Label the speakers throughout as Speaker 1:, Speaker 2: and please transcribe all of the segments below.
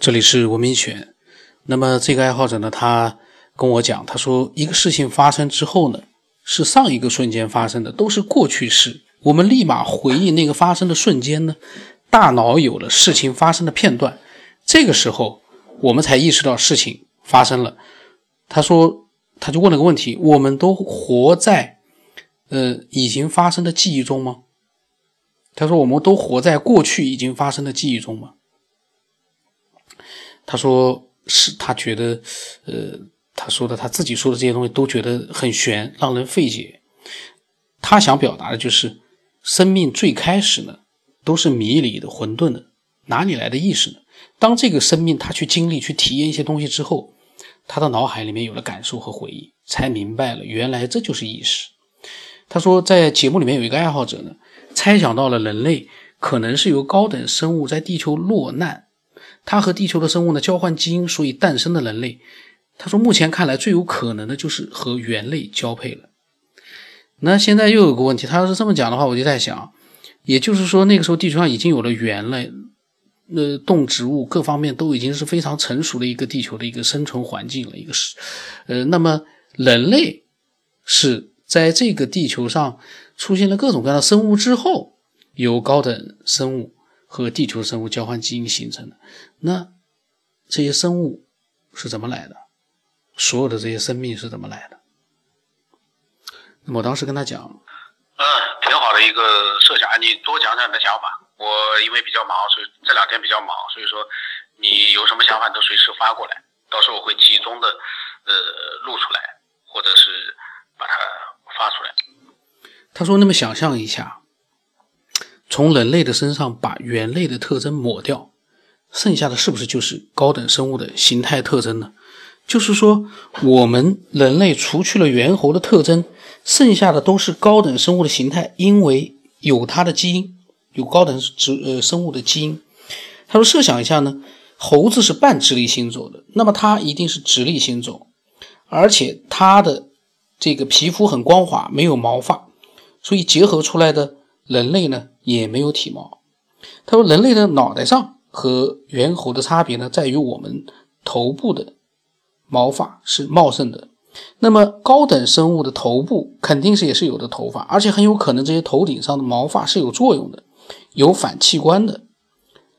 Speaker 1: 这里是文明犬。那么这个爱好者呢，他跟我讲，他说一个事情发生之后呢，是上一个瞬间发生的，都是过去式。我们立马回忆那个发生的瞬间呢，大脑有了事情发生的片段，这个时候我们才意识到事情发生了。他说，他就问了个问题：我们都活在呃已经发生的记忆中吗？他说，我们都活在过去已经发生的记忆中吗？他说是他觉得，呃，他说的他自己说的这些东西都觉得很玄，让人费解。他想表达的就是，生命最开始呢都是迷离的、混沌的，哪里来的意识呢？当这个生命他去经历、去体验一些东西之后，他的脑海里面有了感受和回忆，才明白了原来这就是意识。他说，在节目里面有一个爱好者呢，猜想到了人类可能是由高等生物在地球落难。他和地球的生物呢交换基因，所以诞生的人类。他说，目前看来最有可能的就是和猿类交配了。那现在又有个问题，他要是这么讲的话，我就在想，也就是说那个时候地球上已经有了猿类，那动植物各方面都已经是非常成熟的一个地球的一个生存环境了。一个是，呃，那么人类是在这个地球上出现了各种各样的生物之后，由高等生物。和地球生物交换基因形成的，那这些生物是怎么来的？所有的这些生命是怎么来的？那么我当时跟他讲，
Speaker 2: 嗯，挺好的一个设想，你多讲讲你的想法。我因为比较忙，所以这两天比较忙，所以说你有什么想法都随时发过来，到时候我会集中的呃录出来，或者是把它发出来。
Speaker 1: 他说：“那么想象一下。”从人类的身上把猿类的特征抹掉，剩下的是不是就是高等生物的形态特征呢？就是说，我们人类除去了猿猴的特征，剩下的都是高等生物的形态，因为有它的基因，有高等植呃生物的基因。他说，设想一下呢，猴子是半直立行走的，那么它一定是直立行走，而且它的这个皮肤很光滑，没有毛发，所以结合出来的。人类呢也没有体毛。他说，人类的脑袋上和猿猴的差别呢，在于我们头部的毛发是茂盛的。那么高等生物的头部肯定是也是有的头发，而且很有可能这些头顶上的毛发是有作用的，有反器官的，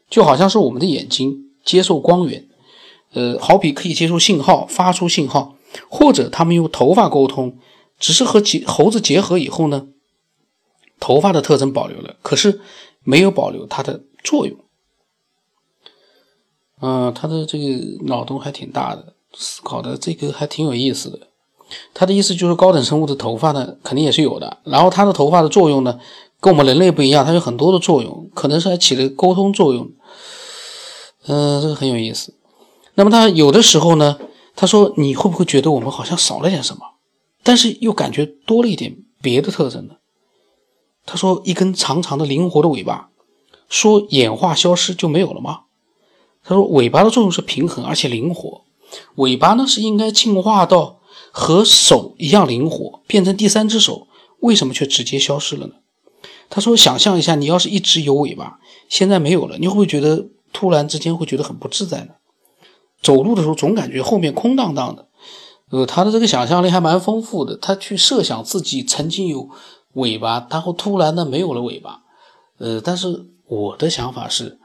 Speaker 1: 就好像是我们的眼睛接受光源，呃，好比可以接受信号，发出信号，或者他们用头发沟通，只是和结猴子结合以后呢。头发的特征保留了，可是没有保留它的作用。嗯，他的这个脑洞还挺大的，思考的这个还挺有意思的。他的意思就是，高等生物的头发呢，肯定也是有的。然后它的头发的作用呢，跟我们人类不一样，它有很多的作用，可能是还起了沟通作用。嗯，这个很有意思。那么他有的时候呢，他说你会不会觉得我们好像少了点什么，但是又感觉多了一点别的特征呢？他说：“一根长长的、灵活的尾巴，说演化消失就没有了吗？”他说：“尾巴的作用是平衡而且灵活，尾巴呢是应该进化到和手一样灵活，变成第三只手，为什么却直接消失了呢？”他说：“想象一下，你要是一直有尾巴，现在没有了，你会不会觉得突然之间会觉得很不自在呢？走路的时候总感觉后面空荡荡的。”呃，他的这个想象力还蛮丰富的，他去设想自己曾经有。尾巴，它会突然的没有了尾巴，呃，但是我的想法是，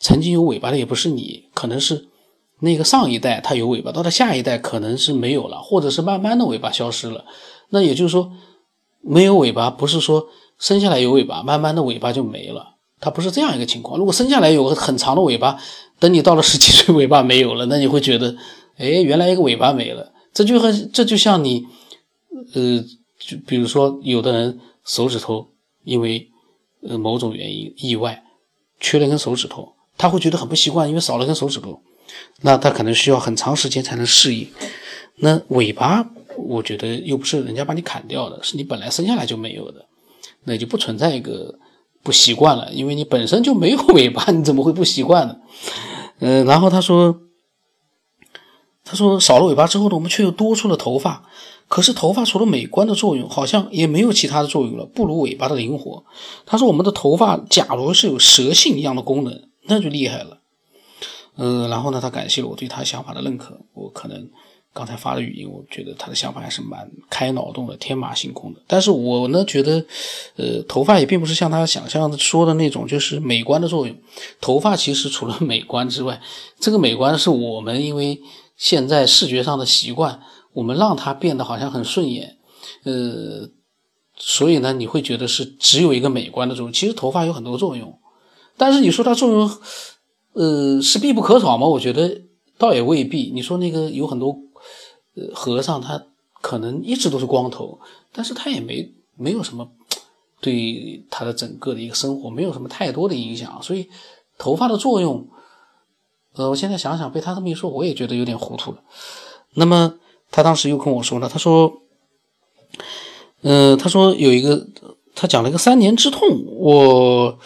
Speaker 1: 曾经有尾巴的也不是你，可能是那个上一代它有尾巴，到了下一代可能是没有了，或者是慢慢的尾巴消失了。那也就是说，没有尾巴不是说生下来有尾巴，慢慢的尾巴就没了，它不是这样一个情况。如果生下来有个很长的尾巴，等你到了十几岁尾巴没有了，那你会觉得，哎，原来一个尾巴没了，这就和这就像你，呃。就比如说，有的人手指头因为呃某种原因意外缺了根手指头，他会觉得很不习惯，因为少了根手指头，那他可能需要很长时间才能适应。那尾巴，我觉得又不是人家把你砍掉的，是你本来生下来就没有的，那就不存在一个不习惯了，因为你本身就没有尾巴，你怎么会不习惯呢？嗯，然后他说，他说少了尾巴之后呢，我们却又多出了头发。可是头发除了美观的作用，好像也没有其他的作用了，不如尾巴的灵活。他说：“我们的头发假如是有蛇性一样的功能，那就厉害了。”呃，然后呢，他感谢了我对他想法的认可。我可能刚才发的语音，我觉得他的想法还是蛮开脑洞的，天马行空的。但是我呢，觉得，呃，头发也并不是像他想象的说的那种，就是美观的作用。头发其实除了美观之外，这个美观是我们因为现在视觉上的习惯，我们让它变得好像很顺眼，呃，所以呢，你会觉得是只有一个美观的作用。其实头发有很多作用，但是你说它作用。呃，是必不可少吗？我觉得倒也未必。你说那个有很多呃和尚，他可能一直都是光头，但是他也没没有什么对他的整个的一个生活没有什么太多的影响。所以头发的作用，呃，我现在想想被他这么一说，我也觉得有点糊涂了。那么他当时又跟我说了，他说，呃，他说有一个，他讲了一个三年之痛，我。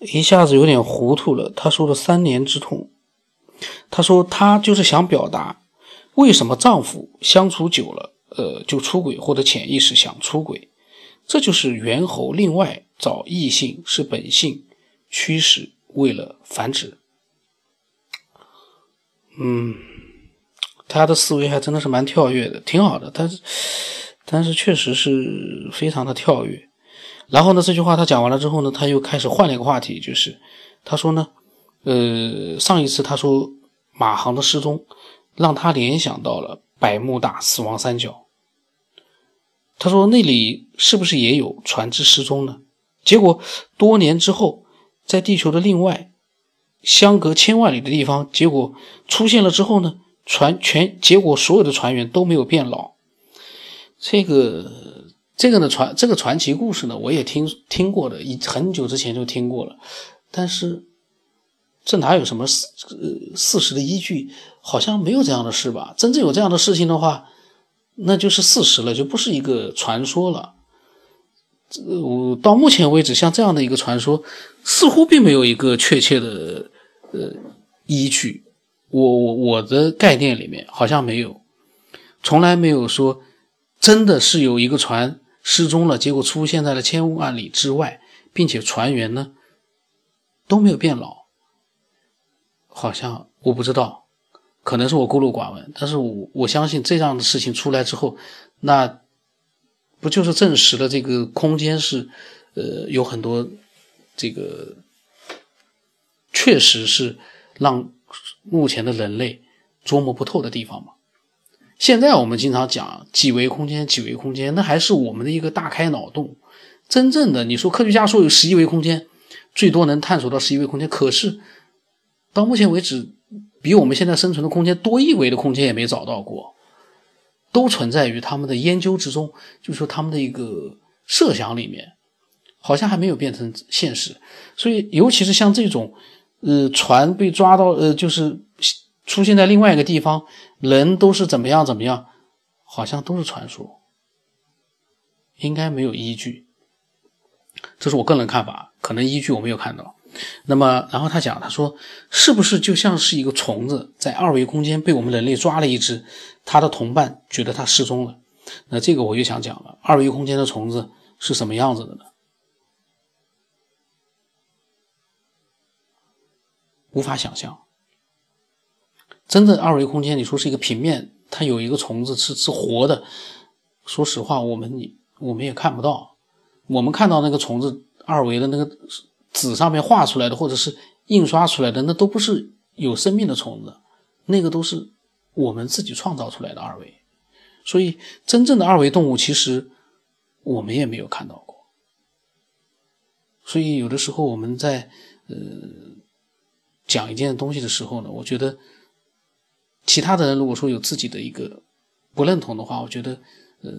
Speaker 1: 一下子有点糊涂了。他说的三年之痛，他说他就是想表达，为什么丈夫相处久了，呃，就出轨或者潜意识想出轨，这就是猿猴。另外，找异性是本性驱使，为了繁殖。嗯，他的思维还真的是蛮跳跃的，挺好的。但是，但是确实是非常的跳跃。然后呢，这句话他讲完了之后呢，他又开始换了一个话题，就是他说呢，呃，上一次他说马航的失踪，让他联想到了百慕大死亡三角。他说那里是不是也有船只失踪呢？结果多年之后，在地球的另外相隔千万里的地方，结果出现了之后呢，船全结果所有的船员都没有变老。这个。这个呢传这个传奇故事呢，我也听听过的，很久之前就听过了，但是这哪有什么事呃事实的依据？好像没有这样的事吧？真正有这样的事情的话，那就是事实了，就不是一个传说了。我到目前为止，像这样的一个传说，似乎并没有一个确切的呃依据。我我我的概念里面好像没有，从来没有说真的是有一个船。失踪了，结果出现在了千万里之外，并且船员呢都没有变老，好像我不知道，可能是我孤陋寡闻，但是我我相信这样的事情出来之后，那不就是证实了这个空间是呃有很多这个确实是让目前的人类捉摸不透的地方吗？现在我们经常讲几维空间，几维空间，那还是我们的一个大开脑洞。真正的，你说科学家说有十一维空间，最多能探索到十一维空间，可是到目前为止，比我们现在生存的空间多一维的空间也没找到过，都存在于他们的研究之中，就是说他们的一个设想里面，好像还没有变成现实。所以，尤其是像这种，呃，船被抓到，呃，就是。出现在另外一个地方，人都是怎么样怎么样，好像都是传说，应该没有依据。这是我个人看法，可能依据我没有看到。那么，然后他讲，他说是不是就像是一个虫子在二维空间被我们人类抓了一只，他的同伴觉得他失踪了。那这个我就想讲了，二维空间的虫子是什么样子的呢？无法想象。真正二维空间，你说是一个平面，它有一个虫子是是活的。说实话，我们你我们也看不到。我们看到那个虫子二维的那个纸上面画出来的，或者是印刷出来的，那都不是有生命的虫子，那个都是我们自己创造出来的二维。所以，真正的二维动物其实我们也没有看到过。所以，有的时候我们在呃讲一件东西的时候呢，我觉得。其他的人如果说有自己的一个不认同的话，我觉得，呃，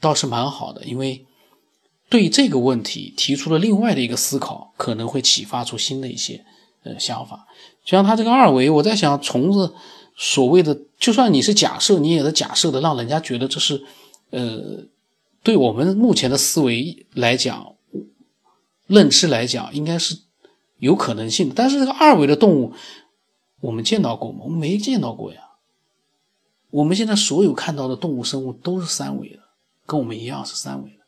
Speaker 1: 倒是蛮好的，因为对这个问题提出了另外的一个思考，可能会启发出新的一些呃想法。就像他这个二维，我在想，虫子所谓的，就算你是假设，你也是假设的，让人家觉得这是，呃，对我们目前的思维来讲，认知来讲，应该是有可能性。但是这个二维的动物。我们见到过吗？我们没见到过呀。我们现在所有看到的动物生物都是三维的，跟我们一样是三维的。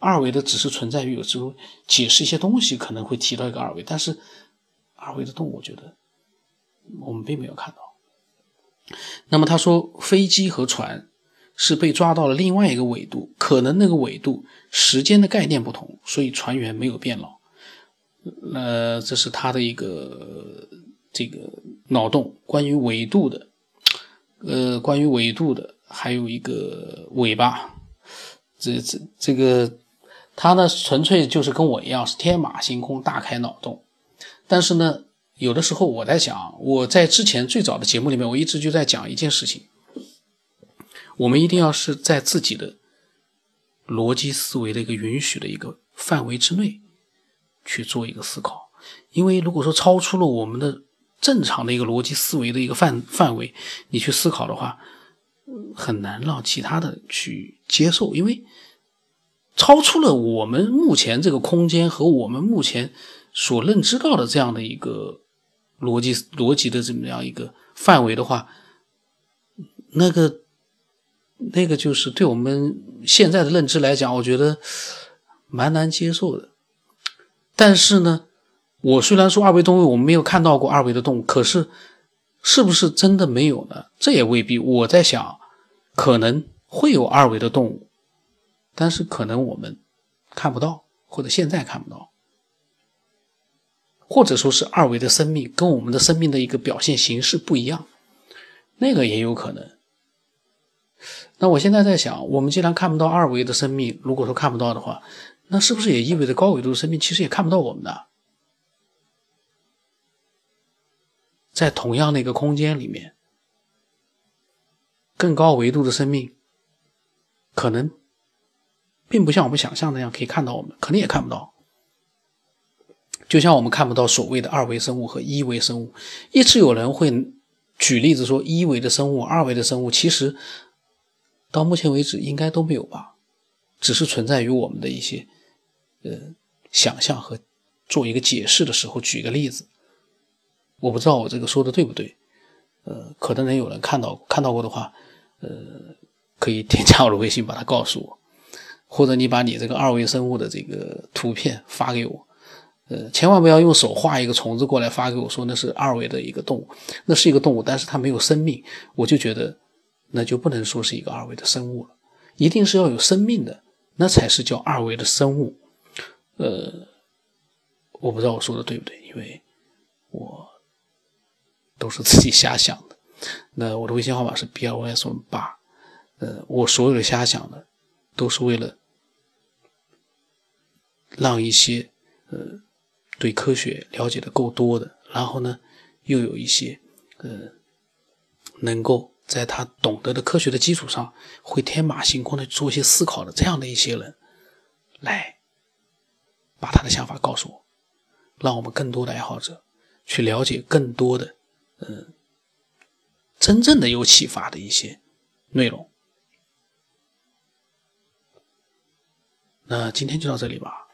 Speaker 1: 二维的只是存在于有时候解释一些东西可能会提到一个二维，但是二维的动物，我觉得我们并没有看到。那么他说，飞机和船是被抓到了另外一个纬度，可能那个纬度时间的概念不同，所以船员没有变老。那这是他的一个这个脑洞，关于纬度的，呃，关于纬度的，还有一个尾巴，这这这个他呢，纯粹就是跟我一样是天马行空、大开脑洞，但是呢。有的时候我在想，我在之前最早的节目里面，我一直就在讲一件事情：我们一定要是在自己的逻辑思维的一个允许的一个范围之内去做一个思考。因为如果说超出了我们的正常的一个逻辑思维的一个范范围，你去思考的话，很难让其他的去接受。因为超出了我们目前这个空间和我们目前所认知到的这样的一个。逻辑逻辑的这么样一个范围的话，那个那个就是对我们现在的认知来讲，我觉得蛮难接受的。但是呢，我虽然说二维动物我们没有看到过二维的动物，可是是不是真的没有呢？这也未必。我在想，可能会有二维的动物，但是可能我们看不到，或者现在看不到。或者说是二维的生命跟我们的生命的一个表现形式不一样，那个也有可能。那我现在在想，我们既然看不到二维的生命，如果说看不到的话，那是不是也意味着高维度的生命其实也看不到我们的？在同样的一个空间里面，更高维度的生命可能并不像我们想象那样可以看到我们，可能也看不到。就像我们看不到所谓的二维生物和一维生物，一直有人会举例子说一维的生物、二维的生物，其实到目前为止应该都没有吧，只是存在于我们的一些呃想象和做一个解释的时候举个例子。我不知道我这个说的对不对，呃，可能能有人看到看到过的话，呃，可以添加我的微信把它告诉我，或者你把你这个二维生物的这个图片发给我。呃，千万不要用手画一个虫子过来发给我，说那是二维的一个动物，那是一个动物，但是它没有生命，我就觉得那就不能说是一个二维的生物了，一定是要有生命的，那才是叫二维的生物。呃，我不知道我说的对不对，因为我都是自己瞎想的。那我的微信号码是 b l s 八，呃，我所有的瞎想的都是为了让一些呃。对科学了解的够多的，然后呢，又有一些，呃，能够在他懂得的科学的基础上，会天马行空的做一些思考的这样的一些人，来把他的想法告诉我，让我们更多的爱好者去了解更多的，嗯，真正的有启发的一些内容。那今天就到这里吧。